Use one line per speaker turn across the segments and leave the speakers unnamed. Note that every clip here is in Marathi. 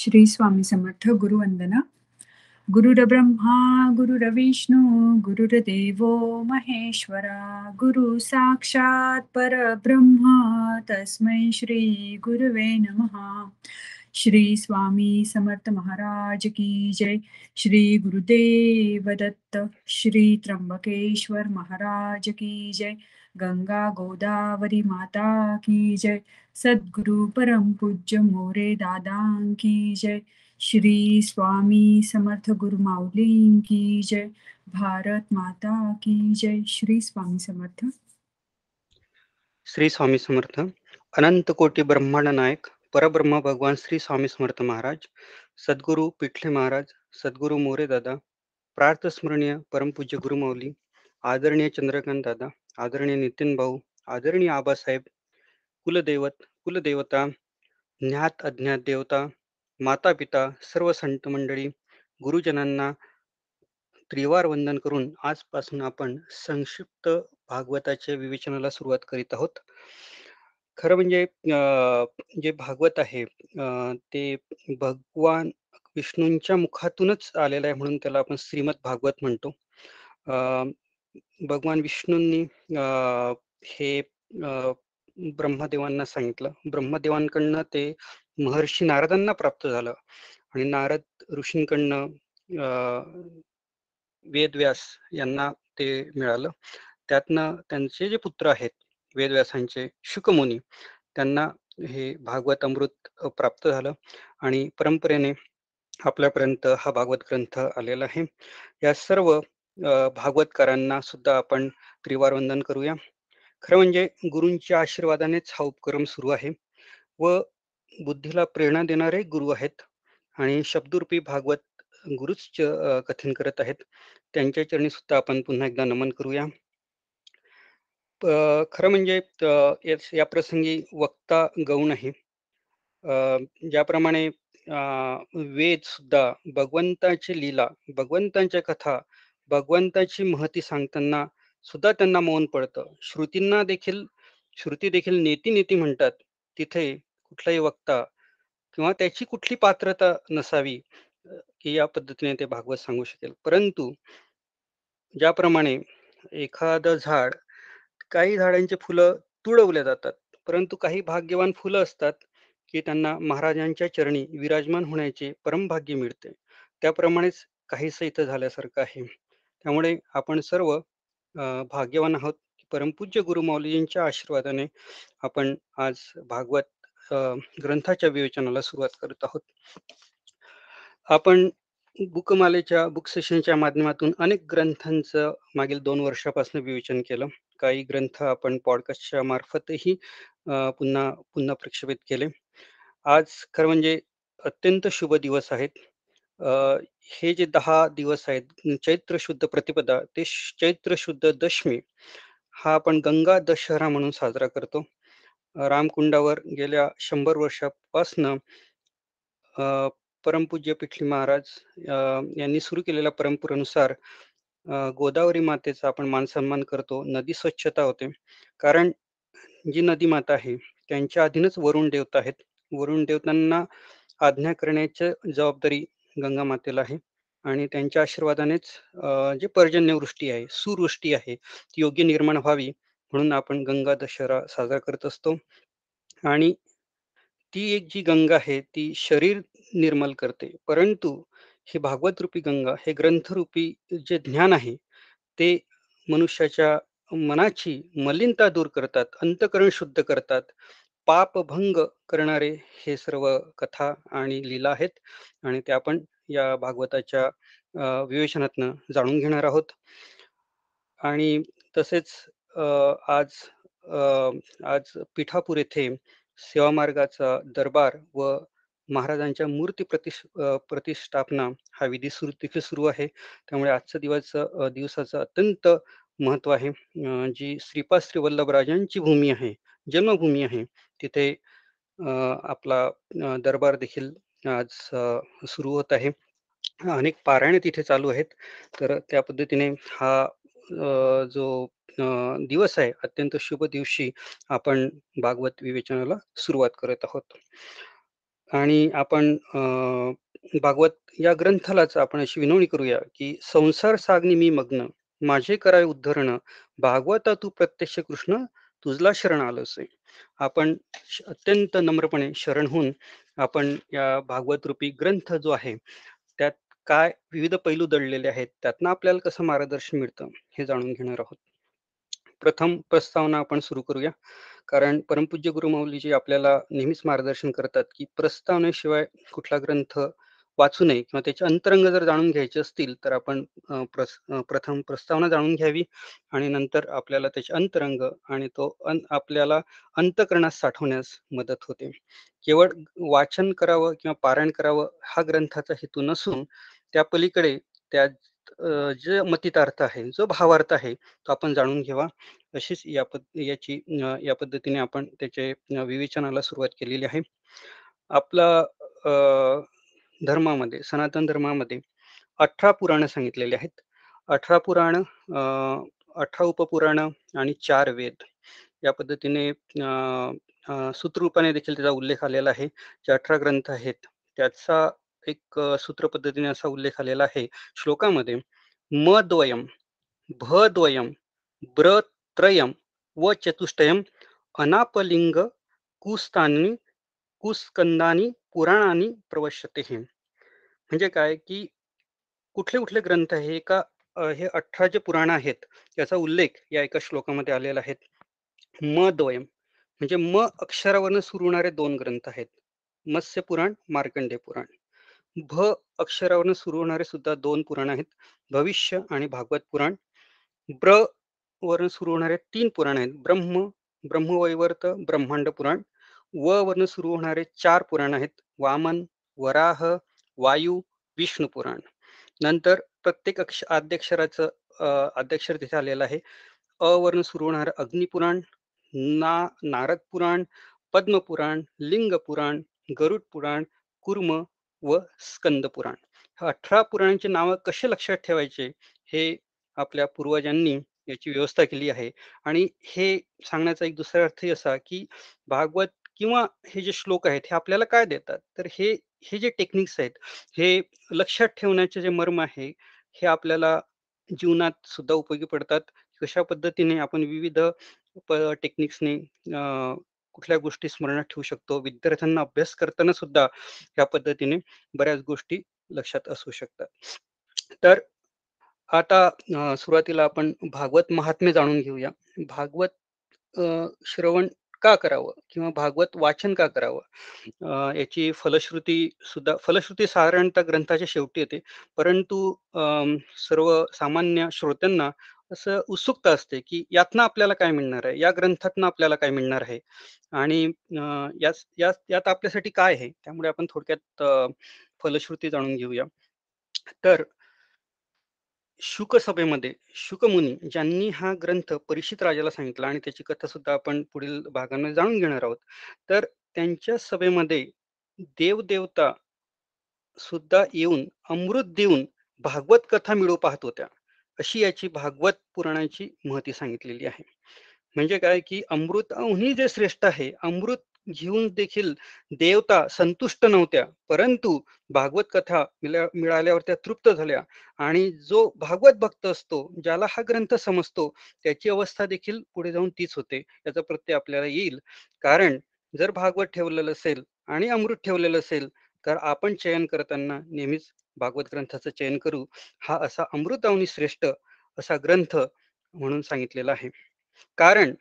श्री स्वामी समर्थ गुरुवंदना. गुरुर्ब्रह्मा गुरुरविष्णू गुरुर्देवो महेश्वरा गुरु साक्षात परब्रह्मा तस्मै श्री गुरुवे नमः. श्री स्वामी समर्थ महाराज की जय. श्री गुरुदेव दत्त श्री त्र्यंबकेश्वर महाराज की जय. गंगा गोदावरी माता की जय. सद्गुरु परम पूज्य मोरे दादांकी जय। श्री स्वामी समर्थ गुरु माऊलींकी जय। भारत माता की जय। श्री स्वामी समर्थ।
श्री स्वामी समर्थ। अनंत कोटी ब्रह्मांड नायक परब्रह्म भगवान श्री स्वामी समर्थ महाराज सद्गुरु पिठले महाराज सद्गुरु मोरे दादा प्रार्थ स्मरणीय परमपूज्य गुरुमाऊली आदरणीय चंद्रकांत दादा आदरणीय नितीन भाऊ आदरणीय आबासाहेब कुलदैवत कुलदेवता ज्ञात अज्ञात देवता माता पिता सर्व संत मंडळी गुरुजनांना त्रिवार वंदन करून आजपासून आपण संक्षिप्त भागवताच्या विवेचनाला सुरुवात करीत आहोत. खरं म्हणजे जे भागवत आहे ते भगवान विष्णूंच्या मुखातूनच आलेलं आहे म्हणून त्याला आपण श्रीमद भागवत म्हणतो. भगवान विष्णूंनी हे ब्रह्मदेवांना सांगितलं. ब्रह्मदेवांकडनं ते महर्षी नारदांना प्राप्त झालं. आणि नारद ऋषींकडनं वेदव्यास यांना ते मिळालं. त्यातनं त्यांचे जे पुत्र आहेत वेदव्यासांचे शुकमुनी त्यांना हे भागवत अमृत प्राप्त झालं. आणि परंपरेने आपल्यापर्यंत हा भागवत ग्रंथ आलेला आहे. या सर्व भागवतकारांना सुद्धा आपण त्रिवार वंदन करूया. खरं म्हणजे गुरूंच्या आशीर्वादानेच हा उपक्रम सुरू आहे व बुद्धीला प्रेरणा देणारे गुरु आहेत आणि शब्दरूपी भागवत गुरुच कथन करत आहेत. त्यांच्या चरणी सुद्धा आपण पुन्हा एकदा नमन करूया. खरं म्हणजे या प्रसंगी वक्ता गौण आहे. ज्याप्रमाणे वेद सुद्धा भगवंताची लीला भगवंतांच्या कथा भगवंताची महती सांगताना सुद्धा त्यांना मौन पडतं. श्रुतींना देखील श्रुती देखील नेती नेती म्हणतात तिथे कुठलाही वक्ता किंवा त्याची कुठली पात्रता नसावी की या पद्धतीने ते भागवत सांगू शकेल. परंतु ज्याप्रमाणे एखादं झाड काही झाडांची फुलं तुडवल्या जातात परंतु काही भाग्यवान फुलं असतात की त्यांना महाराजांच्या चरणी विराजमान होण्याचे परमभाग्य मिळते. त्याप्रमाणेच काहीसं इथं झाल्यासारखं आहे. त्यामुळे आपण सर्व भाग्यवान आहोत परमपूज्य गुरु मौलीजींच्या आशीर्वादाने आपण आज भागवत ग्रंथाच्या विवेचनाला सुरुवात करत आहोत. आपण बुकमालेच्या बुक सेशनच्या माध्यमातून अनेक ग्रंथांचं मागील दोन वर्षापासून विवेचन केलं. काही ग्रंथ आपण पॉडकास्टच्या मार्फतही पुन्हा पुन्हा प्रक्षेपित केले. आज खरं म्हणजे अत्यंत शुभ दिवस आहेत. हे जे दहा दिवस आहेत चैत्र शुद्ध प्रतिपदा ते चैत्र शुद्ध दशमी हा आपण गंगा दशहरा म्हणून साजरा करतो. रामकुंडावर गेल्या शंभर वर्षापासनं परमपूज्य पिठली महाराज यांनी सुरू केलेल्या परंपरेनुसार गोदावरी मातेचा आपण मान सन्मान करतो. नदी स्वच्छता होते. कारण जी नदी माता आहे त्यांच्या अधीनच वरुण देवता आहेत. वरुण देवतांना आज्ञा करण्याची जबाबदारी गंगा मातेला आहे आणि त्यांच्या आशीर्वादानेच जे पर्जन्यवृष्टी आहे सुवृष्टी आहे ती योग्य निर्माण व्हावी म्हणून आपण गंगा दशहरा साजरा करत असतो. आणि ती एक जी गंगा आहे ती शरीर निर्मल करते. परंतु ही भागवत रूपी गंगा हे ग्रंथरूपी जे ज्ञान आहे ते मनुष्याच्या मनाची मलिनता दूर करतात अंतकरण शुद्ध करतात. पापभंग करणारे हे सर्व कथा आणि लीला आहेत आणि ते आपण या भागवताच्या विवेचनातनं जाणून घेणार आहोत. आणि तसेच आज आज पिठापूर येथे सेवामार्गाचा दरबार व महाराजांच्या मूर्ती प्रतिष प्रतिष्ठापना हा विधी सुरू तिथे सुरू आहे. त्यामुळे आजचा दिवस दिवसाचं अत्यंत महत्त्व आहे. जी श्रीपाद श्री वल्लभराजांची भूमी आहे जन्मभूमी आहे तिथे आपला दरबार देखील आज सुरू होत आहे. अनेक पारायण तिथे चालू आहेत. तर त्या पद्धतीने हा जो दिवस आहे अत्यंत शुभ दिवशी आपण भागवत विवेचनाला सुरुवात करत आहोत. आणि आपण भागवत या ग्रंथालाच आपण अशी विनवणी करूया, की संसार सागनी मी मग्न, माझे करावे उद्धरण, भागवता तू प्रत्यक्ष कृष्ण, तुझला शरण आलोसे. आपण अत्यंत नम्रपणे शरण होऊन आपण या भागवत रूपी ग्रंथ जो आहे, त्यात काय विविध पैलू दडलेले आहेत, त्यातनं आपल्याला कसं मार्गदर्शन मिळतं, हे जाणून घेणार आहोत. प्रथम प्रस्तावना आपण सुरू करूया. कारण परमपूज्य गुरुमाऊलीजी आपल्याला नेहमीच मार्गदर्शन करतात, की प्रस्तावनेशिवाय कुठला ग्रंथ वाचू नये किंवा त्याचे अंतरंग जर जाणून घ्यायचे असतील, तर आपण प्रस प्रथम प्रस्तावना जाणून घ्यावी आणि नंतर आपल्याला त्याचे अंतरंग आणि तो अन आपल्याला अंतकरणास साठवण्यास मदत होते. केवळ वाचन करावं किंवा पारायण करावं हा ग्रंथाचा हेतू नसून, त्या पलीकडे त्या जे मतितार्थ आहे, जो भावार्थ आहे, तो आपण जाणून घ्यावा. अशीच या पद याची या पद्धतीने आपण त्याचे विवेचनाला सुरुवात केलेली आहे. आपला धर्मामध्ये, सनातन धर्मामध्ये 18 पुराणं सांगितलेली आहेत. 18 पुराणं अठरा उपपुराणं आणि चार वेद या पद्धतीने सूत्ररूपाने देखील त्याचा उल्लेख आलेला आहे. जे 18 ग्रंथ आहेत, त्याचा एक सूत्र पद्धतीने असा उल्लेख आलेला आहे श्लोकामध्ये, मद्वयम भद्वयं, ब्रत्रयम व चतुष्टयम अनापलिंग कुस्तानी कुस्कंदानी पुराणानी प्रवश्यते. म्हणजे काय, की कुठले-कुठले ग्रंथ हे का हे 18 जे पुराण आहेत, याचा उल्लेख या एका श्लोकामध्ये आलेला आहे. द्वयम म्हणजे म अक्षरावरनं सुरू होणारे दोन ग्रंथ आहेत. मत्स्य पुराण, मार्कंडेय पुराण. भ अक्षरावरनं सुरू होणारे सुद्धा दोन पुराण आहेत. भविष्य आणि भागवत पुराण. ब्र वरून सुरू होणारे तीन पुराण आहेत. ब्रह्म, ब्रह्मवैवर्त, ब्रह्मांड पुराण. व वरून सुरू होणारे चार पुराण आहेत. वामन, वराह, वायू, विष्णू पुराण. नंतर प्रत्येक अक्ष आद्याक्षराचं अध्यक्षर आद्याक्षर तिथे आलेलं आहे. अ वरून सुरू होणारं अग्निपुराण, ना नारद पुराण, पद्मपुराण लिंग पुराण, गरुड पुराण, कुर्म व स्कंद पुराण. 18 पुराणांची नावं कसे लक्षात ठेवायचे, हे आपल्या पूर्वजांनी याची व्यवस्था केली आहे आणि हे सांगण्याचा एक दुसरा अर्थही असा, की भागवत किंवा हे जे श्लोक आहेत, हे आपल्याला काय देतात? तर हे हे जे टेक्निक्स आहेत, हे लक्षात ठेवण्याचे जे मर्म आहे, हे आपल्याला जीवनात सुद्धा उपयोगी पडतात. कशा पद्धतीने आपण विविध टेक्निक्सने कुठल्या गोष्टी स्मरणात ठेवू शकतो. विद्यार्थ्यांना अभ्यास करताना सुद्धा ह्या पद्धतीने बऱ्याच गोष्टी लक्षात असू शकतात. तर आता सुरुवातीला आपण भागवत महात्म्य जाणून घेऊया. भागवत श्रवण का करावं किंवा भागवत वाचन का करावं? याची फलश्रुती सुद्धा फलश्रुती साधारणतः ग्रंथाच्या शेवटी येते. परंतु सर्व सामान्य श्रोत्यांना असं उत्सुकता असते, की यातनं आपल्याला काय मिळणार आहे? या ग्रंथातनं आपल्याला काय मिळणार आहे? आणि यात यात आपल्यासाठी काय आहे? त्यामुळे आपण थोडक्यात फलश्रुती जाणून घेऊया. तर शुक सभेमध्ये शुकमुनी ज्यांनी हा ग्रंथ परिषित राजाला सांगितला आणि त्याची कथा सुद्धा आपण पुढील भागांमध्ये जाणून घेणार आहोत. तर त्यांच्या सभेमध्ये देवदेवता सुद्धा येऊन अमृत देऊन भागवत कथा मिळवू पाहत होत्या. अशी याची भागवत पुराणाची महती सांगितलेली आहे. म्हणजे काय, की अमृताहूनही जे श्रेष्ठ आहे, अमृत घेऊन देखील देवता संतुष्ट नव्हत्या. परंतु भागवत कथा मिळा मिळाल्यावर त्या तृप्त झाल्या आणि जो भागवत भक्त असतो, ज्याला हा ग्रंथ समजतो, त्याची अवस्था देखील पुढे जाऊन तीच होते. याचा प्रत्यय आपल्याला येईल. कारण जर भागवत ठेवलेलं असेल आणि अमृत ठेवलेलं असेल, तर आपण चयन करताना नेहमीच भागवत ग्रंथाचं चयन करू. हा असा अमृताहून श्रेष्ठ असा ग्रंथ म्हणून सांगितलेला आहे. कारण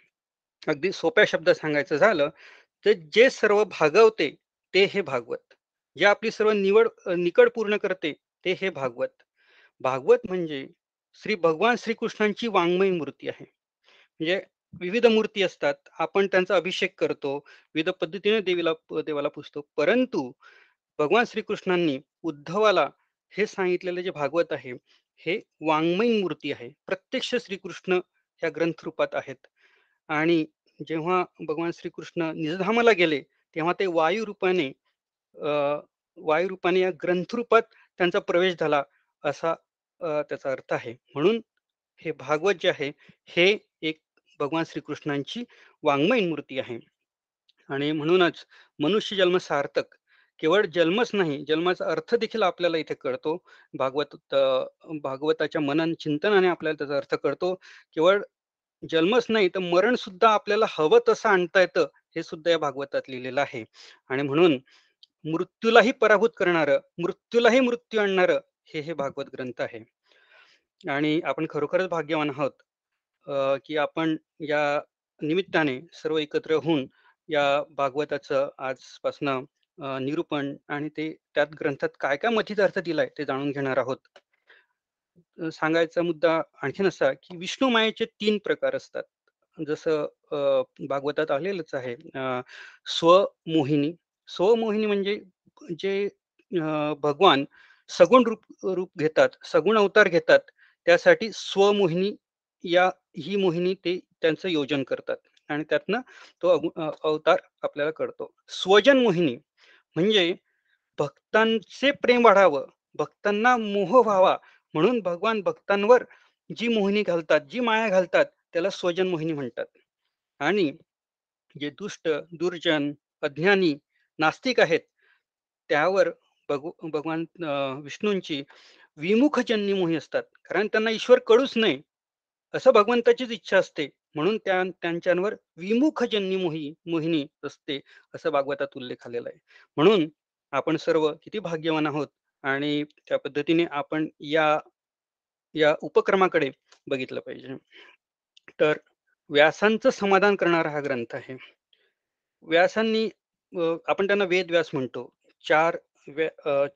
अगदी सोप्या शब्दात सांगायचं झालं, तर जे सर्व भागवते ते हे भागवत. जे आपली सर्व निवड निकड पूर्ण करते ते हे भागवत. भागवत म्हणजे श्री भगवान श्रीकृष्णांची वाङ्मय मूर्ती आहे. म्हणजे विविध मूर्ती असतात. आपण त्यांचा अभिषेक करतो. विविध पद्धतीने देवीला देवाला पूजतो. परंतु भगवान श्रीकृष्णांनी उद्धवाला हे सांगितलेलं जे भागवत आहे, हे वाङ्मयीन मूर्ती आहे. प्रत्यक्ष श्रीकृष्ण ह्या ग्रंथरूपात आहेत आणि जेव्हा भगवान श्रीकृष्ण निजधामाला गेले, तेव्हा ते वायू रूपाने अ, वायू रूपाने या ग्रंथरूपात त्यांचा प्रवेश झाला असा त्याचा अर्थ आहे. म्हणून हे भागवत जे आहे, हे एक भगवान श्रीकृष्णांची वाङ्मयीन मूर्ती आहे. आणि म्हणूनच मनुष्य जन्म सार्थक केवळ जन्मच नाही जन्माचा अर्थ देखील आपल्याला इथे कळतो. भागवत भागवताच्या मनन चिंतनाने आपल्याला त्याचा अर्थ कळतो. केवळ जन्मच नाही तर मरण सुद्धा आपल्याला हवं तसं आणता येतं हे सुद्धा या भागवतात लिहिलेलं आहे. आणि म्हणून मृत्यूलाही पराभूत करणार मृत्यूलाही मृत्यू आणणार हे हे भागवत ग्रंथ आहे. आणि आपण खरोखरच भाग्यवान आहोत की आपण या निमित्ताने सर्व एकत्र होऊन या भागवताचं आजपासनं निरूपण आणि ते त्यात ग्रंथात काय काय मथित अर्थ दिलाय ते जाणून घेणार आहोत. सांगायचा मुद्दा आणखीन असा की विष्णू मायेचे तीन प्रकार असतात. जसं भागवतात आलेलंच आहे स्वमोहिनी. स्वमोहिनी म्हणजे जे भगवान सगुण रूप रूप घेतात सगुण अवतार घेतात त्यासाठी स्वमोहिनी या ही मोहिनी ते त्यांचं योजन करतात आणि त्यातनं तो अवतार आपल्याला कळतो. स्वजन मोहिनी म्हणजे भक्तांचे प्रेम वाढावं भक्तांना मोह व्हावा म्हणून भगवान भक्तांवर जी मोहिनी घालतात जी माया घालतात त्याला स्वजन मोहिनी म्हणतात. आणि जे दुष्ट दुर्जन अज्ञानी नास्तिक आहेत त्यावर भगव भगवान विष्णूंची विमुखजन्य मोही असतात. कारण त्यांना ईश्वर कळूच नाही. असं भगवंताचीच इच्छा असते. म्हणून त्या त्यांच्यावर विमुखजन्य मोही मोहिनी असते असं भागवतात उल्लेख आलेला आहे. म्हणून आपण सर्व किती भाग्यवान आहोत. आणि त्या पद्धतीने आपण या या उपक्रमाकडे बघितलं पाहिजे. तर व्यासांचं समाधान करणारा हा ग्रंथ आहे. व्यासांनी आपण त्यांना वेद व्यास म्हणतो. चार वे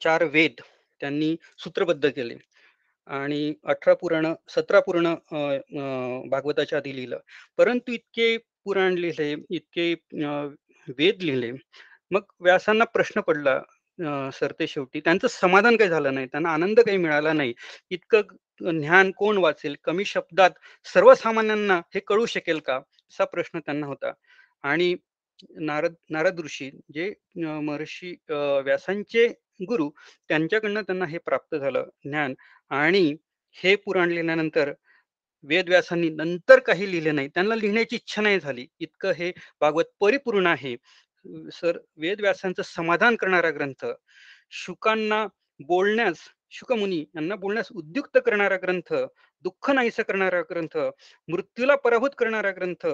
चार वेद त्यांनी सूत्रबद्ध केले. आणि अठरा पुराण सतरा पुराण भागवताच्या आधी लिहिलं. परंतु इतके पुराण लिहिले इतके वेद लिहिले मग व्यासांना प्रश्न पडला सरते शेवटी. त्यांचं समाधान काही झालं नाही. त्यांना आनंद काही मिळाला नाही. इतकं ज्ञान कोण वाचेल? कमी शब्दात सर्वसामान्यांना हे कळू शकेल का? असा प्रश्न त्यांना होता. आणि नारद नारद ऋषी जे महर्षी व्यासांचे गुरु त्यांच्याकडनं त्यांना हे प्राप्त झालं ज्ञान. आणि हे पुराण लिहिल्यानंतर वेदव्यासांनी नंतर काही लिहिले नाही. त्यांना लिहिण्याची इच्छा नाही झाली. इतकं हे भागवत परिपूर्ण आहे. सर वेदव्यासांचं समाधान करणारा ग्रंथ शुकांना बोलण्यास शुकमुनी यांना बोलण्यास उद्युक्त करणारा ग्रंथ दुःख नाहीस करणारा ग्रंथ मृत्यूला पराभूत करणारा ग्रंथ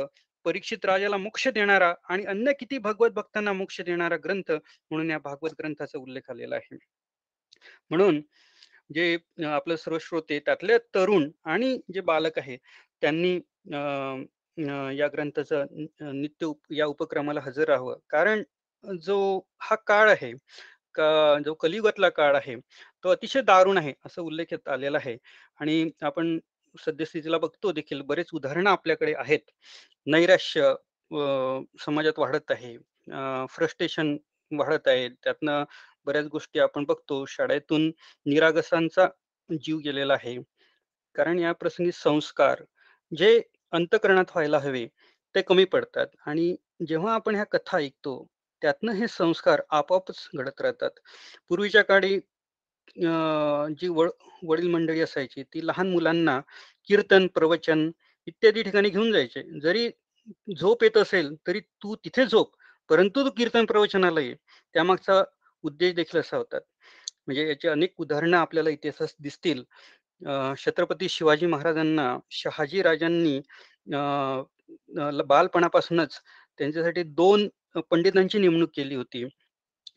परीक्षित राजाला मोक्ष देणारा आणि अन्य किती भगवत भक्तांना मोक्ष देणारा ग्रंथ म्हणून या भागवत ग्रंथाचा उल्लेख आलेला आहे. म्हणून जे आपलं सर्व श्रोते त्यातले तरुण आणि जे बालक आहे त्यांनी या ग्रंथाचं नित्य या उपक्रमाला हजर राहावं. कारण जो हा काळ आहे का जो कलियुगातला काळ आहे तो अतिशय दारुण आहे असं उल्लेख आलेला आहे. आणि आपण सद्यस्थितीला बघतो देखील बरेच उदाहरणं आपल्याकडे आहेत. नैराश्य समाजात वाढत आहे. फ्रस्ट्रेशन वाढत आहे. त्यातनं बऱ्याच गोष्टी आपण बघतो. शाळेतून निरागसांचा जीव गेलेला आहे. कारण या प्रसंगी संस्कार जे अंतकरणात व्हायला हवे ते कमी पडतात. आणि जेव्हा आपण ह्या कथा ऐकतो त्यातनं हे संस्कार आपोआपच घडत राहतात. पूर्वीच्या काळी जी वडील मंडळी असायची ती लहान मुलांना कीर्तन प्रवचन इत्यादी ठिकाणी घेऊन जायचे. जरी झोप येत असेल तरी तू तिथे झोप परंतु तू कीर्तन प्रवचनाला ये. त्यामागचा उद्देश देखील असा होता. म्हणजे याची अनेक उदाहरणं आपल्याला इतिहासात दिसतील. छत्रपती शिवाजी महाराजांना शहाजी राजांनी बालपणापासूनच त्यांच्यासाठी दोन पंडितांची नेमणूक केली होती.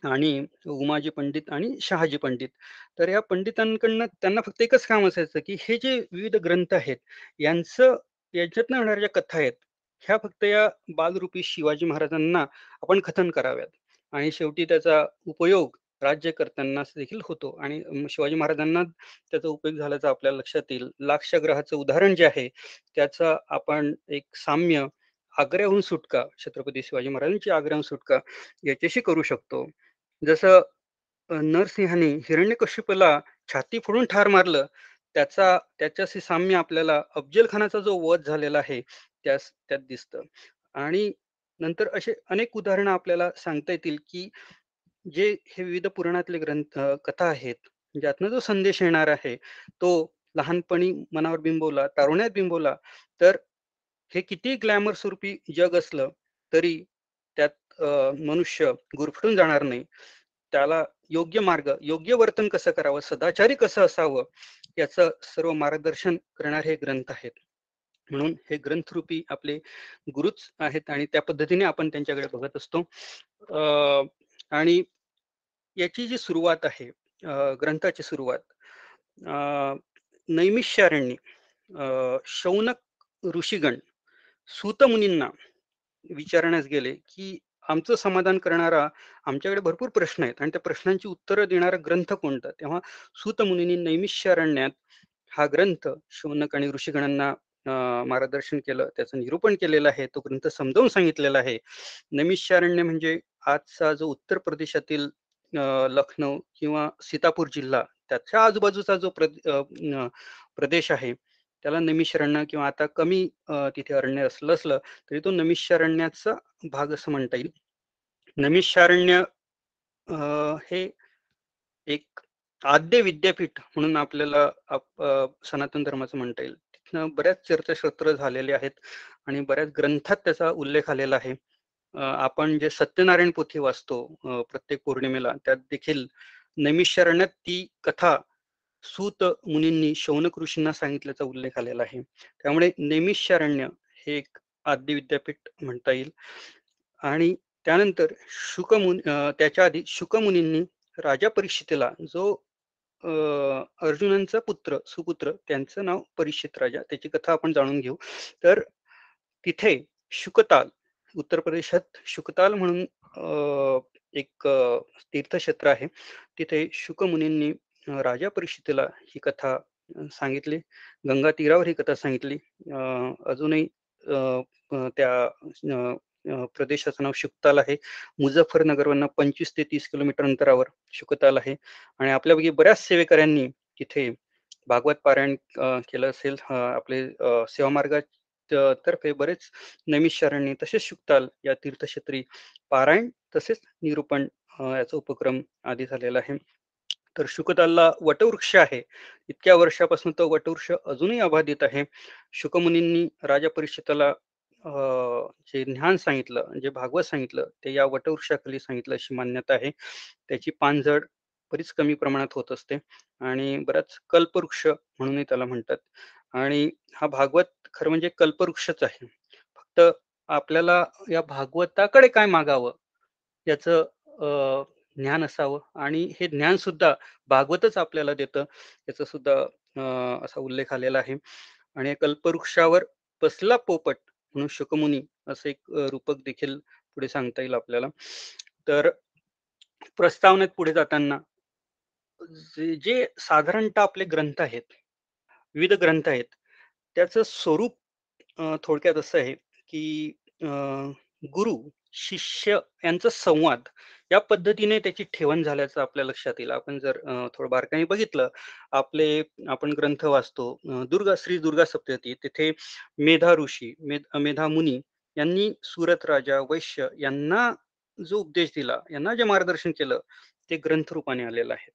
आणि उमाजी पंडित आणि शहाजी पंडित. तर या पंडितांकडनं त्यांना फक्त एकच काम असायचं की हे जे विविध ग्रंथ आहेत यांचं यांच्यातनं होणाऱ्या ज्या कथा आहेत ह्या फक्त या बालरूपी शिवाजी महाराजांना आपण कथन कराव्यात. आणि शेवटी त्याचा उपयोग राज्यकर्त्यांना देखील होतो. आणि शिवाजी महाराजांना त्याचा उपयोग झाल्याचा आपल्या लक्षात येईल. लाक्षग्रहाचं उदाहरण जे आहे त्याचा आपण एक साम्य आग्र्याहून सुटका छत्रपती शिवाजी महाराजांची आग्र्याहून सुटका याच्याशी करू शकतो. जसं नरसिंहाने हिरण्यकश्यपला छाती फोडून ठार मारलं त्याचा त्याच्याशी साम्य आपल्याला अफजल खानाचा जो वध झालेला आहे त्यास त्यात दिसतं. आणि नंतर असे अनेक उदाहरणं आपल्याला सांगता येतील की जे हे विविध पुराणातले ग्रंथ कथा आहेत ज्यातनं जो संदेश येणार आहे तो लहानपणी मनावर बिंबवला तारुण्यात बिंबवला तर हे किती ग्लॅमर स्वरूपी जग असलं तरी त्यात मनुष्य गुरफटून जाणार नाही. त्याला योग्य मार्ग योग्य वर्तन कसं करावं सदाचारी कसं असावं याचं सर्व मार्गदर्शन करणारे हे ग्रंथ आहेत. म्हणून हे ग्रंथरूपी आपले गुरुच आहेत आणि त्या पद्धतीने आपण त्यांच्याकडे बघत असतो. अं, आणि याची जी सुरुवात आहे ग्रंथाची सुरुवात नैमिष्यारण्य शौनक ऋषीगण सुतमुनींना विचारण्यास गेले की आमचं समाधान करणारा आमच्याकडे भरपूर प्रश्न आहेत आणि त्या प्रश्नांची उत्तरं देणारा ग्रंथ कोणता? तेव्हा सूत नैमिष्यारण्यात हा ग्रंथ शौनक आणि ऋषीगणांना मार्गदर्शन केलं त्याचं निरूपण केलेलं आहे तो ग्रंथ समजावून सांगितलेला आहे. नैमिष्यारण्य म्हणजे आजचा जो उत्तर प्रदेशातील लखनौ किंवा सीतापूर जिल्हा त्याच्या आजूबाजूचा जो प्रदेश आहे त्याला नमिषारण्य किंवा आता कमी तिथे अरण्य असलं असलं तरी तो नमिषारण्याचा भाग असं म्हणता येईल. नमिषारण्य हे एक आद्य विद्यापीठ म्हणून आपल्याला आप- सनातन धर्माचं म्हणता येईल. तिथनं बऱ्याच चर्चासत्र झालेले आहेत आणि बऱ्याच ग्रंथात त्याचा उल्लेख आलेला आहे. आपण जे सत्यनारायण पोथी वाचतो प्रत्येक पौर्णिमेला त्यात देखील नैमिषारण्यात ती कथा सूत मुनींनी शौनक ऋषींना सांगितल्याचा उल्लेख आलेला आहे. त्यामुळे नैमिषारण्य हे एक आद्य विद्यापीठ म्हणता येईल. आणि त्यानंतर शुकमुनी त्याच्या आधी शुकमुनींनी राजा परीक्षितेला जो अं, अर्जुनांचा पुत्र सुपुत्र त्यांचं नाव परीक्षित राजा त्याची कथा आपण जाणून घेऊ. तर तिथे शुकताल उत्तर प्रदेशात शुकताल म्हणून एक तीर्थक्षेत्र आहे. तिथे शुकमुनींनी राजा परिषदेला ही कथा सांगितली. गंगा तीरावर ही कथा सांगितली. अं, अजूनही त्या प्रदेशाचं नाव शुकताल आहे. मुझफ्फरनगरवरनं पंचवीस ते तीस किलोमीटर अंतरावर शुकताल आहे. आणि आपल्यापैकी बऱ्याच सेवेकऱ्यांनी तिथे भागवत पारायण केलं असेल. आपले सेवामार्गात तर्फे बरेच नैमिषारण्य तसेच शुकताल या तीर्थक्षेत्री पारायण तसेच निरूपण याचा उपक्रम आधी झालेला आहे. तर शुकतालला वटवृक्ष आहे. इतक्या वर्षापासून तो वटवृक्ष अजूनही अबाधित आहे. शुकमुनींनी राजा परिषदेला अं, जे ज्ञान सांगितलं जे भागवत सांगितलं ते या वटवृक्षाखाली सांगितलं अशी मान्यता आहे. त्याची पानझड बरीच कमी प्रमाणात होत असते आणि बराच कल्पवृक्ष म्हणूनही त्याला म्हणतात. आणि हा भागवत खरं म्हणजे कल्पवृक्षच आहे. फक्त आपल्याला या भागवताकडे काय मागावं याचं अं, ज्ञान असावं आणि हे ज्ञान सुद्धा भागवतच आपल्याला देतं याचा सुद्धा अं, असा उल्लेख आलेला आहे. आणि कल्पवृक्षावर बसला पोपट म्हणून शुकमुनी असं एक रूपक देखील पुढे सांगता येईल आपल्याला. तर प्रस्तावनेत पुढे जाताना जे जे साधारणतः आपले ग्रंथ आहेत विविध ग्रंथ आहेत त्याचं स्वरूप थोडक्यात असं आहे की अं, गुरु शिष्य यांचा संवाद या पद्धतीने त्याची ठेवण झाल्याचं आपल्या लक्षात येईल. आपण जर थोडं बारकाईने बघितलं आपले आपण ग्रंथ वाचतो दुर्गा श्री दुर्गा सप्तती तिथे मेधा ऋषी मेध मेधा मुनी यांनी सुरत राजा वैश्य यांना जो उपदेश दिला यांना जे मार्गदर्शन केलं ते ग्रंथरूपाने आलेलं आहे.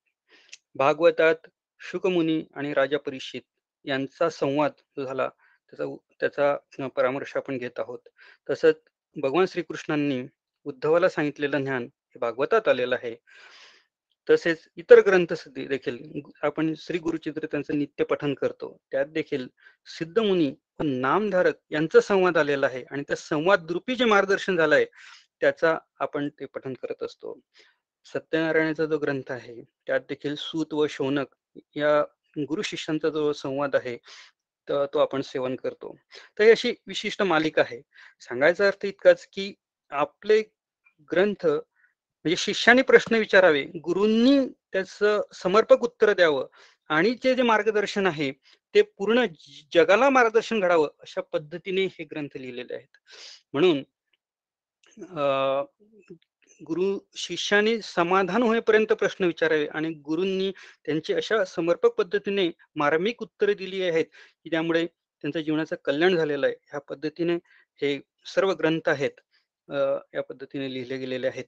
भागवतात शुकमुनी आणि राजा परीक्षित यांचा संवाद जो झाला त्याचा त्याचा परामर्श आपण घेत आहोत. तसंच भगवान श्रीकृष्णांनी उद्धवाला सांगितलेलं ज्ञान हे भागवतात आलेलं आहे. तसेच इतर ग्रंथ देखील आपण श्री गुरुचित्र त्यांचं नित्य पठन करतो त्यात देखील सिद्धमुनी व नामधारक यांचा संवाद आलेला आहे आणि त्या संवाद रूपी जे मार्गदर्शन झालंय त्याचा आपण ते पठन करत असतो. सत्यनारायणाचा जो ग्रंथ आहे त्यात देखील सूत व शौनक या गुरु शिष्यांचा जो संवाद आहे तर तो आपण सेवन करतो. तर ही अशी विशिष्ट मालिका आहे. सांगायचा अर्थ इतकाच की आपले ग्रंथ म्हणजे शिष्याने प्रश्न विचारावे गुरूंनी त्याचं समर्पक उत्तर द्यावं आणि जे जे मार्गदर्शन आहे ते पूर्ण जगाला मार्गदर्शन घडावं अशा पद्धतीने हे ग्रंथ लिहिलेले आहेत. म्हणून अं, गुरु शिष्याने समाधान होईपर्यंत प्रश्न विचारावे आणि गुरूंनी त्यांची अशा समर्पक पद्धतीने मार्मिक उत्तरे दिली आहेत की त्यामुळे त्यांच्या जीवनाचं कल्याण झालेलं आहे. ह्या पद्धतीने हे सर्व ग्रंथ आहेत या पद्धतीने लिहिले गेलेले आहेत.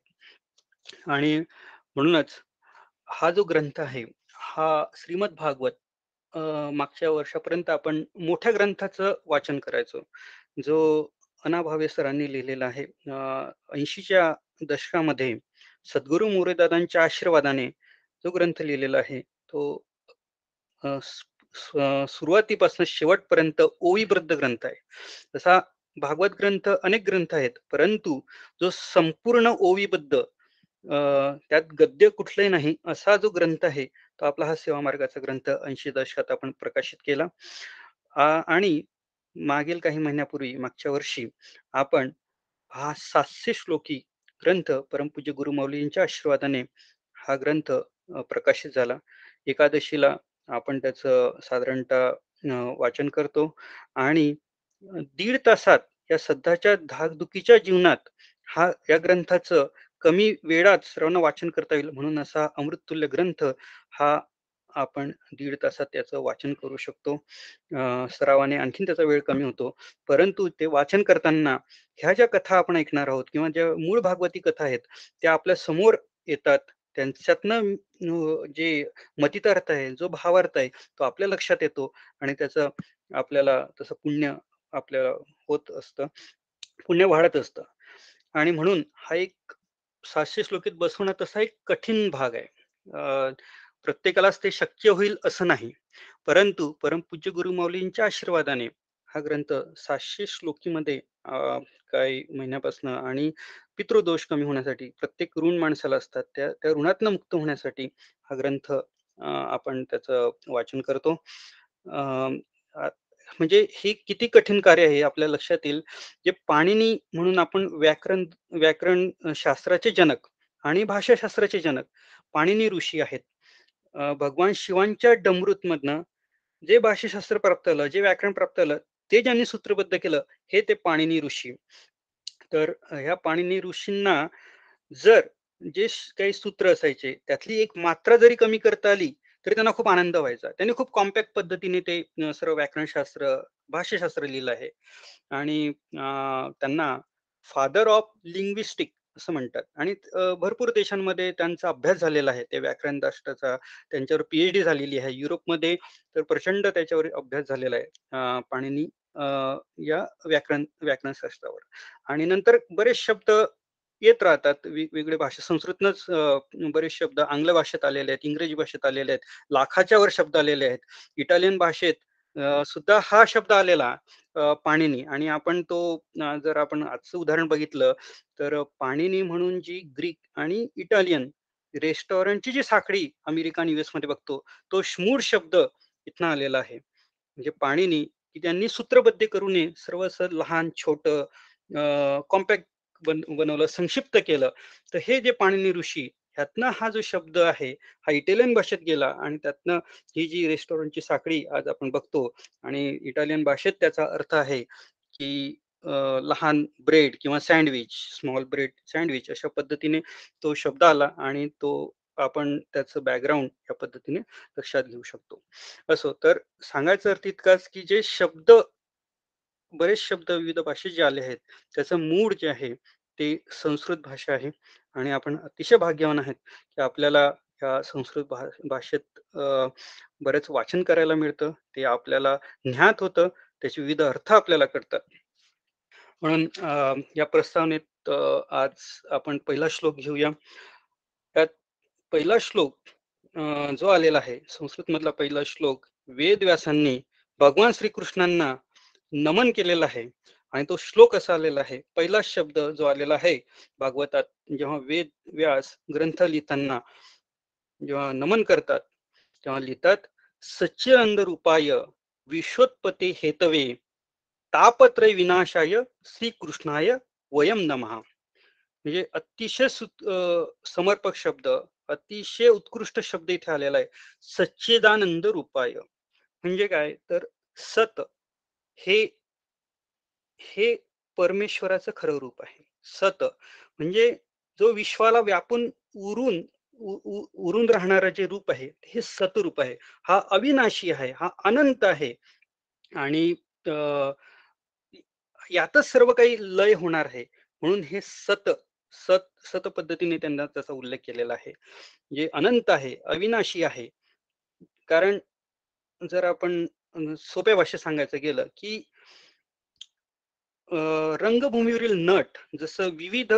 आणि म्हणूनच हा जो ग्रंथ आहे हा श्रीमद भागवत मागच्या वर्षापर्यंत आपण मोठ्या ग्रंथाचं वाचन करायचो. जो अनाभावे सरांनी लिहिलेला आहे ऐंशीच्या दशकामध्ये सद्गुरू मोरेदादांच्या आशीर्वादाने जो ग्रंथ लिहिलेला आहे तो सुरुवातीपासून शेवटपर्यंत ओवीबद्ध ग्रंथ आहे. तसा भागवत ग्रंथ अनेक ग्रंथ आहेत परंतु जो संपूर्ण ओवीबद्ध त्यात गद्य कुठलंही नाही असा जो ग्रंथ आहे तो आपला हा सेवा मार्गाचा ग्रंथ ऐंशी दशकात आपण प्रकाशित केला. आणि मागील काही महिन्यापूर्वी मागच्या वर्षी आपण हा सातशे श्लोकी ग्रंथ परमपूज्य गुरुमौलींच्या आशीर्वादाने हा ग्रंथ प्रकाशित झाला. एकादशीला आपण त्याचं साधारणतः वाचन करतो आणि दीड तासात या सध्याच्या धाकधुकीच्या जीवनात हा या ग्रंथाचं कमी वेळात सर्वांना वाचन करता येईल म्हणून असा अमृततुल्य ग्रंथ हा आपण दीड तासात त्याचं वाचन करू शकतो. सरावाने आणखीन त्याचा वेळ कमी होतो. परंतु ते वाचन करताना ह्या ज्या कथा आपण ऐकणार आहोत किंवा ज्या मूळ भागवती कथा आहेत त्या आपल्यासमोर येतात. त्यांच्यातनं जे मतितार्थ आहे जो भावार्थ आहे तो आपल्या लक्षात येतो आणि त्याचं आपल्याला तसं पुण्य आपल्याला होत असतं. पुण्य वाढत असतं. आणि म्हणून हा एक सातशे श्लोकीत बसवणं तसा एक कठीण भाग आहे. प्रत्येकालाच ते शक्य होईल असं नाही. परंतु परमपूज्य गुरुमाऊलींच्या आशीर्वादाने हा ग्रंथ सातशे श्लोकीमध्ये काही महिन्यापासून आणि पितृदोष कमी होण्यासाठी प्रत्येक ऋण माणसाला असतात त्या त्या ऋणातनं मुक्त होण्यासाठी हा ग्रंथ आपण त्याचं वाचन करतो. म्हणजे हे किती कठीण कार्य आहे आपल्या लक्षात येईल जे पाणिनी म्हणून आपण व्याकरण व्याकरण शास्त्राचे जनक आणि भाषाशास्त्राचे जनक पाणिनी ऋषी आहेत. भगवान शिवांच्या डमृत जे भाष्यशास्त्र प्राप्त झालं जे व्याकरण प्राप्त झालं ते ज्यांनी सूत्रबद्ध केलं हे ते पाणिनी ऋषी. तर ह्या पाणिनी ऋषींना जर जे काही सूत्र असायचे त्यातली एक मात्रा जरी कमी करता आली तरी त्यांना खूप आनंद व्हायचा. त्यांनी खूप कॉम्पॅक्ट पद्धतीने ते सर्व व्याकरणशास्त्र भाष्यशास्त्र लिहिलं आहे. आणि त्यांना फादर ऑफ लिंग्विस्टिक असं म्हणतात. आणि भरपूर देशांमध्ये त्यांचा अभ्यास झालेला आहे. ते व्याकरण राष्ट्राचा त्यांच्यावर पीएचडी झालेली आहे. युरोपमध्ये तर प्रचंड त्याच्यावर अभ्यास झालेला आहे. पाणीनी या व्याकरण व्याकरण शास्त्रावर आणि नंतर बरेच शब्द येत राहतात. वेगवेगळे भाषा संस्कृतनच बरेच शब्द आंग्ल भाषेत आलेले आहेत इंग्रजी भाषेत आलेले आहेत लाखाच्या वर शब्द आलेले आहेत इटालियन भाषेत सुद्धा हा शब्द आलेला. पाणिनी आणि आपण तो जर आपण आजचं उदाहरण बघितलं तर पाणिनी म्हणून जी ग्रीक आणि इटालियन रेस्टॉरंटची जी साखळी अमेरिका आणि युएसमध्ये बघतो तो श्मूर शब्द इथनं आलेला आहे. म्हणजे पाणिनी की त्यांनी सूत्रबद्ध करू नये सर्व लहान छोट कॉम्पॅक्ट बन बनवलं संक्षिप्त केलं. तर हे जे पाणिनी ऋषी ह्यातनं हा जो शब्द आहे हा इटालियन भाषेत गेला आणि त्यातनं ही जी रेस्टॉरंटची साखळी आज आपण बघतो आणि इटालियन भाषेत त्याचा अर्थ आहे की लहान ब्रेड किंवा सँडविच स्मॉल ब्रेड सँडविच अशा पद्धतीने तो शब्द आला आणि तो आपण त्याचं बॅकग्राऊंड या पद्धतीने लक्षात घेऊ शकतो. असो तर सांगायचं अर्थ इतकाच की जे शब्द बरेच शब्द विविध भाषेत जे आले आहेत त्याचं मूळ जे आहे ते संस्कृत भाषा आहे. आणि आपण अतिशय भाग्यवान आहेत की आपल्याला ह्या संस्कृत भाषेत बरेच वाचन करायला मिळतं ते आपल्याला ज्ञात होतं त्याचे विविध अर्थ आपल्याला कळतात. म्हणून या प्रस्तावनेत आज आपण पहिला श्लोक घेऊया. त्यात पहिला श्लोक जो आलेला आहे संस्कृत मधला पहिला श्लोक वेद व्यासांनी भगवान श्रीकृष्णांना नमन केलेलं आहे. आणि तो श्लोक असा आलेला आहे. पहिला शब्द जो आलेला आहे भागवतात जेव्हा वेद व्यास ग्रंथ लिहिताना जेव्हा नमन करतात तेव्हा लिहितात सच्चिनंद रूपाय विश्वोत्पत्ती हेतवे तापत्रय विनाशाय श्रीकृष्णाय वयम नमहा म्हणजे अतिशय समर्पक शब्द अतिशय उत्कृष्ट शब्द इथे आलेला आहे. सच्चिदानंद रूपाय. म्हणजे काय? तर सत हे हे परमेश्वराचं खरं रूप आहे. सत म्हणजे जो विश्वाला व्यापून उरून उरून राहणारं जे रूप आहे हे सतरूप आहे. हा अविनाशी आहे हा अनंत आहे. आणि यातच सर्व काही लय होणार आहे. म्हणून हे सत सत सत पद्धतीने त्यांना त्याचा उल्लेख केलेला आहे. जे अनंत आहे अविनाशी आहे. कारण जर आपण सोप्या भाषेत सांगायचं गेलं की रंगभूमीवरील नट जसं विविध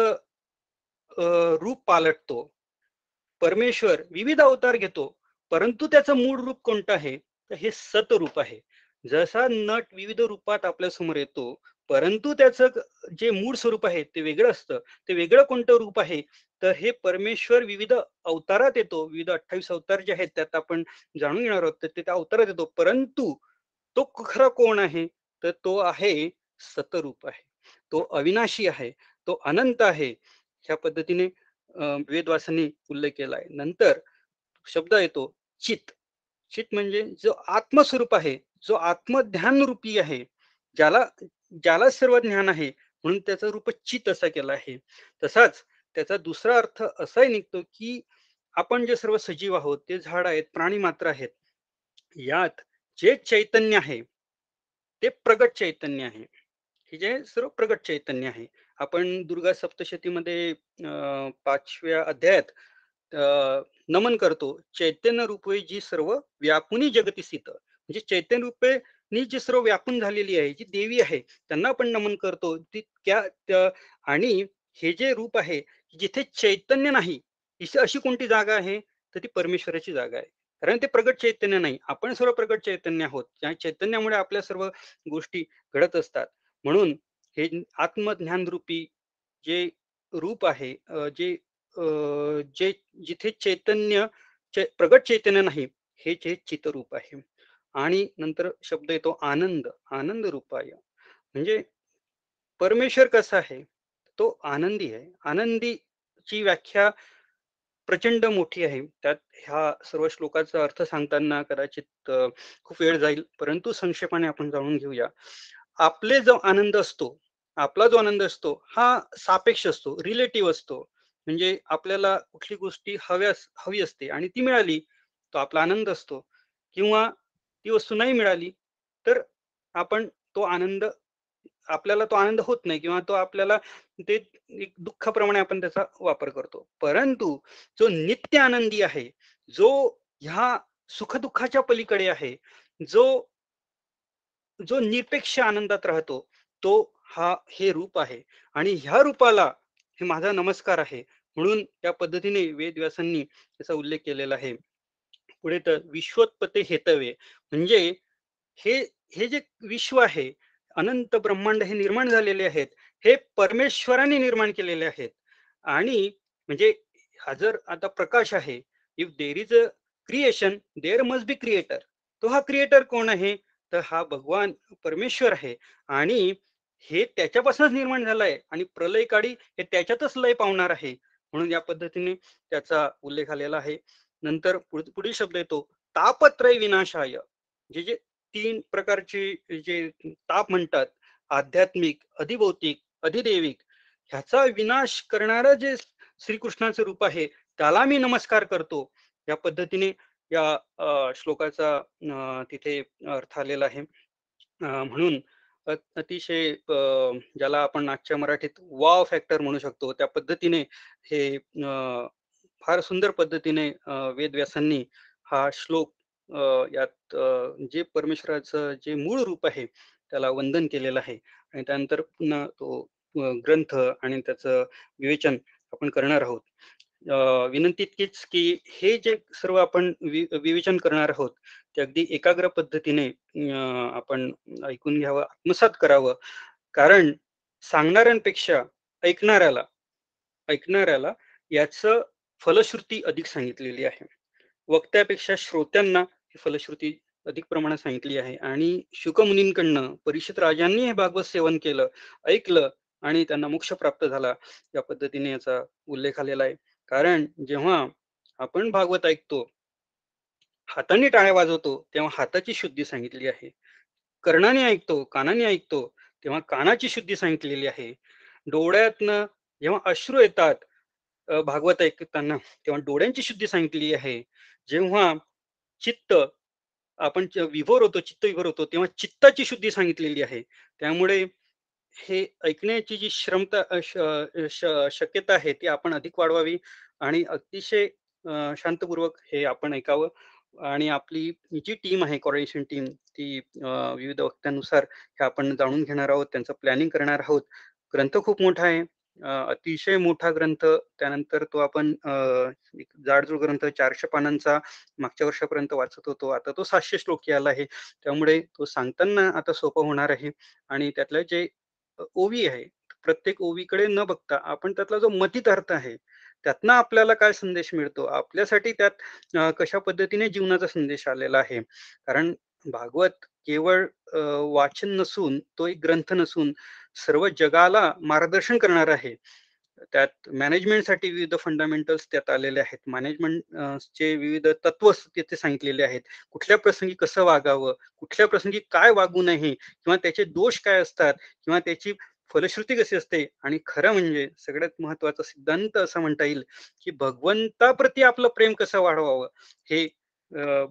रूप पालटतो परमेश्वर विविध अवतार घेतो परंतु त्याचं मूळ रूप कोणतं आहे? तर हे सतरूप आहे. जसा नट विविध रूपात आपल्यासमोर येतो परंतु त्याचं जे मूळ स्वरूप आहे ते वेगळं असतं. ते वेगळं कोणतं रूप आहे? तर हे परमेश्वर विविध अवतारात येतो. विविध अठ्ठावीस अवतार जे आहेत त्यात आपण जाणून घेणार आहोत. तर ते त्या अवतारात येतो. परंतु तो खरा कोण आहे? तर तो आहे सतरूप आहे. तो अविनाशी आहे तो अनंत आहे ह्या पद्धतीने वेदवासांनी उल्लेख आहे. नंतर शब्द येतो चित. चित म्हणजे जो आत्मस्वरूप आहे जो आत्मध्यान रूपी आहे ज्याला ज्याला सर्व ज्ञान आहे म्हणून त्याचा रूप चित असा केला आहे. तसाच त्याचा दुसरा अर्थ असाही निघतो की आपण जे सर्व सजीव आहोत ते झाड आहेत प्राणी मात्र आहेत यात जे चैतन्य आहे ते प्रगट चैतन्य आहे. हे जे सर्व प्रगट चैतन्य आहे. आपण दुर्गा सप्तशतीमध्ये अं, पाचव्या अध्यायात अं, नमन करतो. चैतन्य रूपे जी सर्व व्यापुनी जगती स्थित म्हणजे चैतन्य रूपे नी जी सर्व व्यापून झालेली आहे जी देवी आहे त्यांना आपण नमन करतो. ती त्या आणि हे जे रूप आहे जिथे चैतन्य नाही अशी कोणती जागा आहे? तर ती परमेश्वराची जागा आहे. कारण ते प्रगट चैतन्य नाही. आपण सर्व प्रगट चैतन्य आहोत. त्या चैतन्यामुळे आपल्या सर्व गोष्टी घडत असतात. म्हणून हे आत्मज्ञान रूपी जे रूप आहे जे जे जिथे चैतन्य चे- प्रगट चैतन्य नाही हे जे चितरूप आहे. आणि नंतर शब्द येतो आनंद आनंद रूपाय. म्हणजे परमेश्वर कसा आहे तो आनंदी आहे. आनंदीची व्याख्या प्रचंड मोठी आहे. त्यात ह्या सर्व श्लोकाचा अर्थ सांगताना कदाचित खूप वेळ जाईल परंतु संक्षेपाने आपण जाणून घेऊया. आपले जो आनंद असतो आपला जो आनंद असतो हा सापेक्ष असतो रिलेटिव्ह असतो. म्हणजे आपल्याला कुठली गोष्टी हव्यास हवी असते आणि ती मिळाली तो आपला आनंद असतो. किंवा ती वस्तू नाही मिळाली तर आपण तो आनंद आपल्याला तो आनंद होत नाही किंवा तो आपल्याला ते एक दुःखाप्रमाणे आपण त्याचा वापर करतो. परंतु जो नित्य आनंदी आहे जो ह्या सुखदुःखाच्या पलीकडे आहे जो जो निरपेक्ष आनंदात राहतो तो हा हे रूप आहे. आणि ह्या रूपाला हे माझा नमस्कार आहे. म्हणून त्या पद्धतीने वेदव्यासांनी त्याचा उल्लेख केलेला आहे. पुढे तर विश्वोत्पत्ती हेतवे म्हणजे हे हे जे विश्व आहे अनंत ब्रह्मांड हे निर्माण झालेले आहेत हे परमेश्वराने निर्माण केलेले आहेत. आणि म्हणजे हा जर आता प्रकाश आहे if there is a creation there must be creator तो हा क्रिएटर कोण आहे? तर हा भगवान परमेश्वर आहे. आणि हे त्याच्यापासूनच निर्माण झालंय आणि प्रलय काळी हे त्याच्यातच लय पावणार आहे. म्हणून या पद्धतीने त्याचा उल्लेख आलेला आहे. नंतर पुढ- पुढील शब्द येतो तापत्रय विनाशाय. जे जे तीन प्रकारचे जे ताप म्हणतात आध्यात्मिक अधिभौतिक अधिदेविक ह्याचा विनाश करणारं जे श्रीकृष्णाचं रूप आहे त्याला मी नमस्कार करतो. या पद्धतीने या श्लोकाचा तिथे अर्थ आलेला आहे. म्हणून अतिशय ज्याला आपण आजच्या मराठीत वाव फॅक्टर म्हणू शकतो त्या पद्धतीने हे फार सुंदर पद्धतीने वेदव्यासांनी हा श्लोक यात जे परमेश्वराचं जे मूळ रूप आहे त्याला वंदन केलेलं आहे. आणि त्यानंतर पुन्हा तो ग्रंथ आणि त्याचं विवेचन आपण करणार आहोत. विनंती इतकीच की हे जे सर्व आपण वि विवेचन करणार आहोत ते अगदी एकाग्र पद्धतीने आपण ऐकून घ्यावं आत्मसात करावं. कारण सांगणाऱ्यांपेक्षा ऐकणाऱ्याला ऐकणाऱ्याला याचं फलश्रुती अधिक सांगितलेली आहे. वक्त्यापेक्षा श्रोत्यांना ही फलश्रुती अधिक प्रमाणात सांगितली आहे. आणि शुकमुनींकडनं परिषद राजांनी हे भागवत सेवन केलं ऐकलं आणि त्यांना मोक्ष प्राप्त झाला या पद्धतीने याचा उल्लेख आलेला आहे. कारण जेव्हा आपण भागवत ऐकतो हाताने टाळ्या वाजवतो तेव्हा हाताची शुद्धी सांगितली आहे. कर्णाने ऐकतो कानाने ऐकतो तेव्हा कानाची शुद्धी सांगितलेली आहे. डोळ्यातनं जेव्हा अश्रू येतात भागवत ऐकताना तेव्हा डोळ्यांची शुद्धी सांगितली आहे. जेव्हा चित्त आपण विभोर होतो चित्त विभोर होतो तेव्हा चित्ताची शुद्धी सांगितलेली आहे. त्यामुळे हे ऐकण्याची जी श्रमता शक्यता आहे ती आपण अधिक वाढवावी आणि अतिशय शांतपूर्वक हे आपण ऐकावं. आणि आपली जी टीम आहे कॉर्डिनेशन टीम ती विविध वक्त्यांनुसार हे आपण जाणून घेणार आहोत त्यांचं प्लॅनिंग करणार आहोत. ग्रंथ खूप मोठा आहे. अतिशय मोठा ग्रंथ त्यानंतर तो आपण एक जाडजूड ग्रंथ चारशे पानांचा मागच्या वर्षापर्यंत वाचत होतो. आता तो सातशे श्लोकी आला आहे. त्यामुळे तो सांगताना आता सोपं होणार आहे. आणि त्यातलं जे ओवी आहे. प्रत्येक ओवीकडे न बघता आपण त्यातला जो मतीत अर्थ आहे त्यातनं आपल्याला काय संदेश मिळतो? आपल्यासाठी त्यात कशा पद्धतीने जीवनाचा संदेश आलेला आहे? कारण भागवत केवळ वाचन नसून तो एक ग्रंथ नसून सर्व जगाला मार्गदर्शन करणार आहे. त्यात मॅनेजमेंटसाठी विविध फंडामेंटल्स त्यात आलेले आहेत. मॅनेजमेंट चे विविध तत्व तिथे सांगितलेले आहेत. कुठल्या प्रसंगी कसं वागावं? कुठल्या प्रसंगी काय वागू नये? किंवा त्याचे दोष काय असतात? किंवा त्याची फलश्रुती कशी असते? आणि खरं म्हणजे सगळ्यात महत्त्वाचा सिद्धांत असं म्हणता येईल की भगवंताप्रती आपलं प्रेम कसं वाढवावं? हे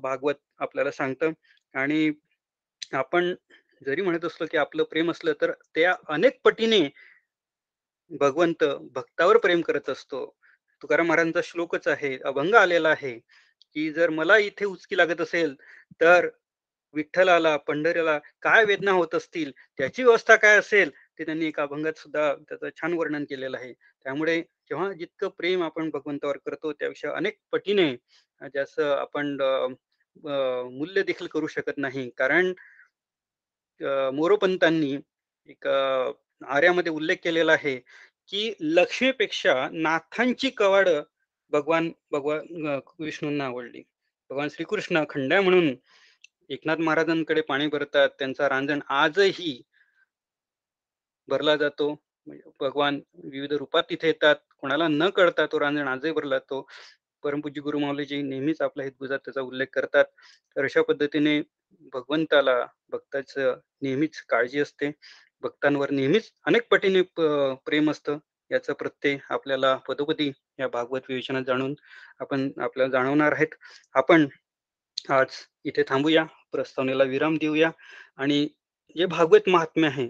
भागवत आपल्याला सांगतं. आणि आपण जरी म्हणत असलो की आपलं प्रेम असलं तर त्या अनेक पटीने भगवंत भक्तावर प्रेम करत असतो. तुकाराम महाराजांचा श्लोकच आहे अभंग आलेला आहे की जर मला इथे उचकी लागत असेल तर विठ्ठलाला पंढरीला काय वेदना होत असतील त्याची व्यवस्था काय असेल ते त्यांनी एका अभंगात सुद्धा त्याचं छान वर्णन केलेलं आहे. त्यामुळे जेव्हा जितकं प्रेम आपण भगवंतावर करतो त्याविषयी अनेक पटीने ज्याचं आपण मूल्य देखील करू शकत नाही. कारण मोरोपंतांनी एक आर्यामध्ये उल्लेख केलेला आहे की लक्ष्मीपेक्षा नाथांची कवाड भगवान भगवान विष्णूंना आवडली. भगवान श्रीकृष्ण खंड्या म्हणून एकनाथ महाराजांकडे पाणी भरतात त्यांचा रांजण आजही भरला जातो. म्हणजे भगवान विविध रूपात तिथे येतात कोणाला न कळता तो रांजण आजही भरला जातो. परमपूज्य गुरु माऊलीजी नेहमीच आपल्या हितगुजात त्याचा उल्लेख करतात. तर अशा पद्धतीने भगवंताला भक्ताच नेहमीच काळजी असते. भक्तांवर नेहमीच अनेक पटीने प्रेम असतं. याचा प्रत्यय आपल्याला पदोपदी या भागवत विवेचनात जाणून आपण आपल्याला जाणवणार आहेत. आपण आज इथे थांबूया प्रस्तावनेला विराम देऊया आणि जे भागवत महात्म्य आहे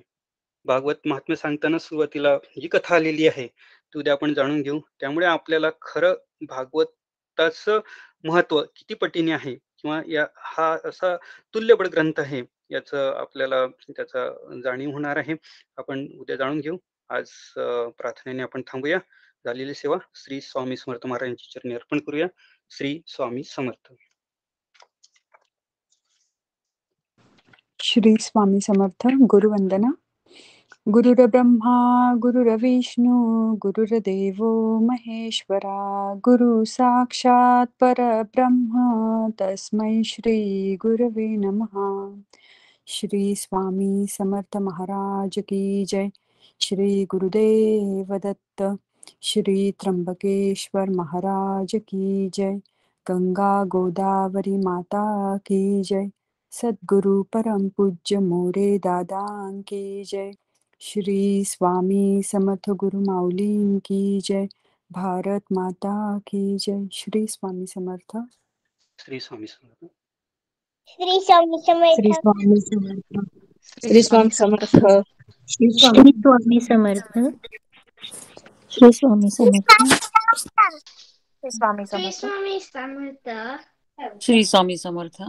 भागवत महात्म्य सांगताना सुरुवातीला जी कथा आलेली आहे ती उद्या आपण जाणून घेऊ. त्यामुळे आपल्याला खरं भागवताचं महत्त्व किती पटीने आहे किंवा या हा असा तुल्यबळ ग्रंथ आहे याचं आपल्याला त्याचा जाणीव होणार आहे. आपण उद्या जाणून घेऊ. आज प्रार्थनेने आपण थांबूया. झालेली सेवा श्री स्वामी समर्थ महाराजांची चरणी अर्पण करूया. श्री स्वामी समर्थ.
श्री स्वामी समर्थ गुरुवंदना. गुरुर्ब्रह्मा गुरुरविष्णू गुरुर्देव महेश्वरा गुरु साक्षात परब्रह्म. तस्मै श्री गुरवे नमः. श्री स्वामी समर्थ महाराज की जय। श्री गुरुदेव दत्त श्री त्र्यंबकेश्वर महाराज की जय। गंगा गोदावरी माता की जय। सद्गुरु परम पूज्य मोरे दादा की जय। श्री स्वामी समर्थ गुरु माऊली की जय। भारत माता की जय। श्री स्वामी समर्थ
श्री स्वामी समर्थ।
श्री स्वामी समर्थ।
श्री स्वामी समर्थ.
श्री स्वामी समर्थ.
श्री स्वामी समर्थ.
श्री स्वामी समर्थ.
श्री स्वामी समर्थ.
श्री स्वामी समर्थ.
श्री स्वामी समर्थ.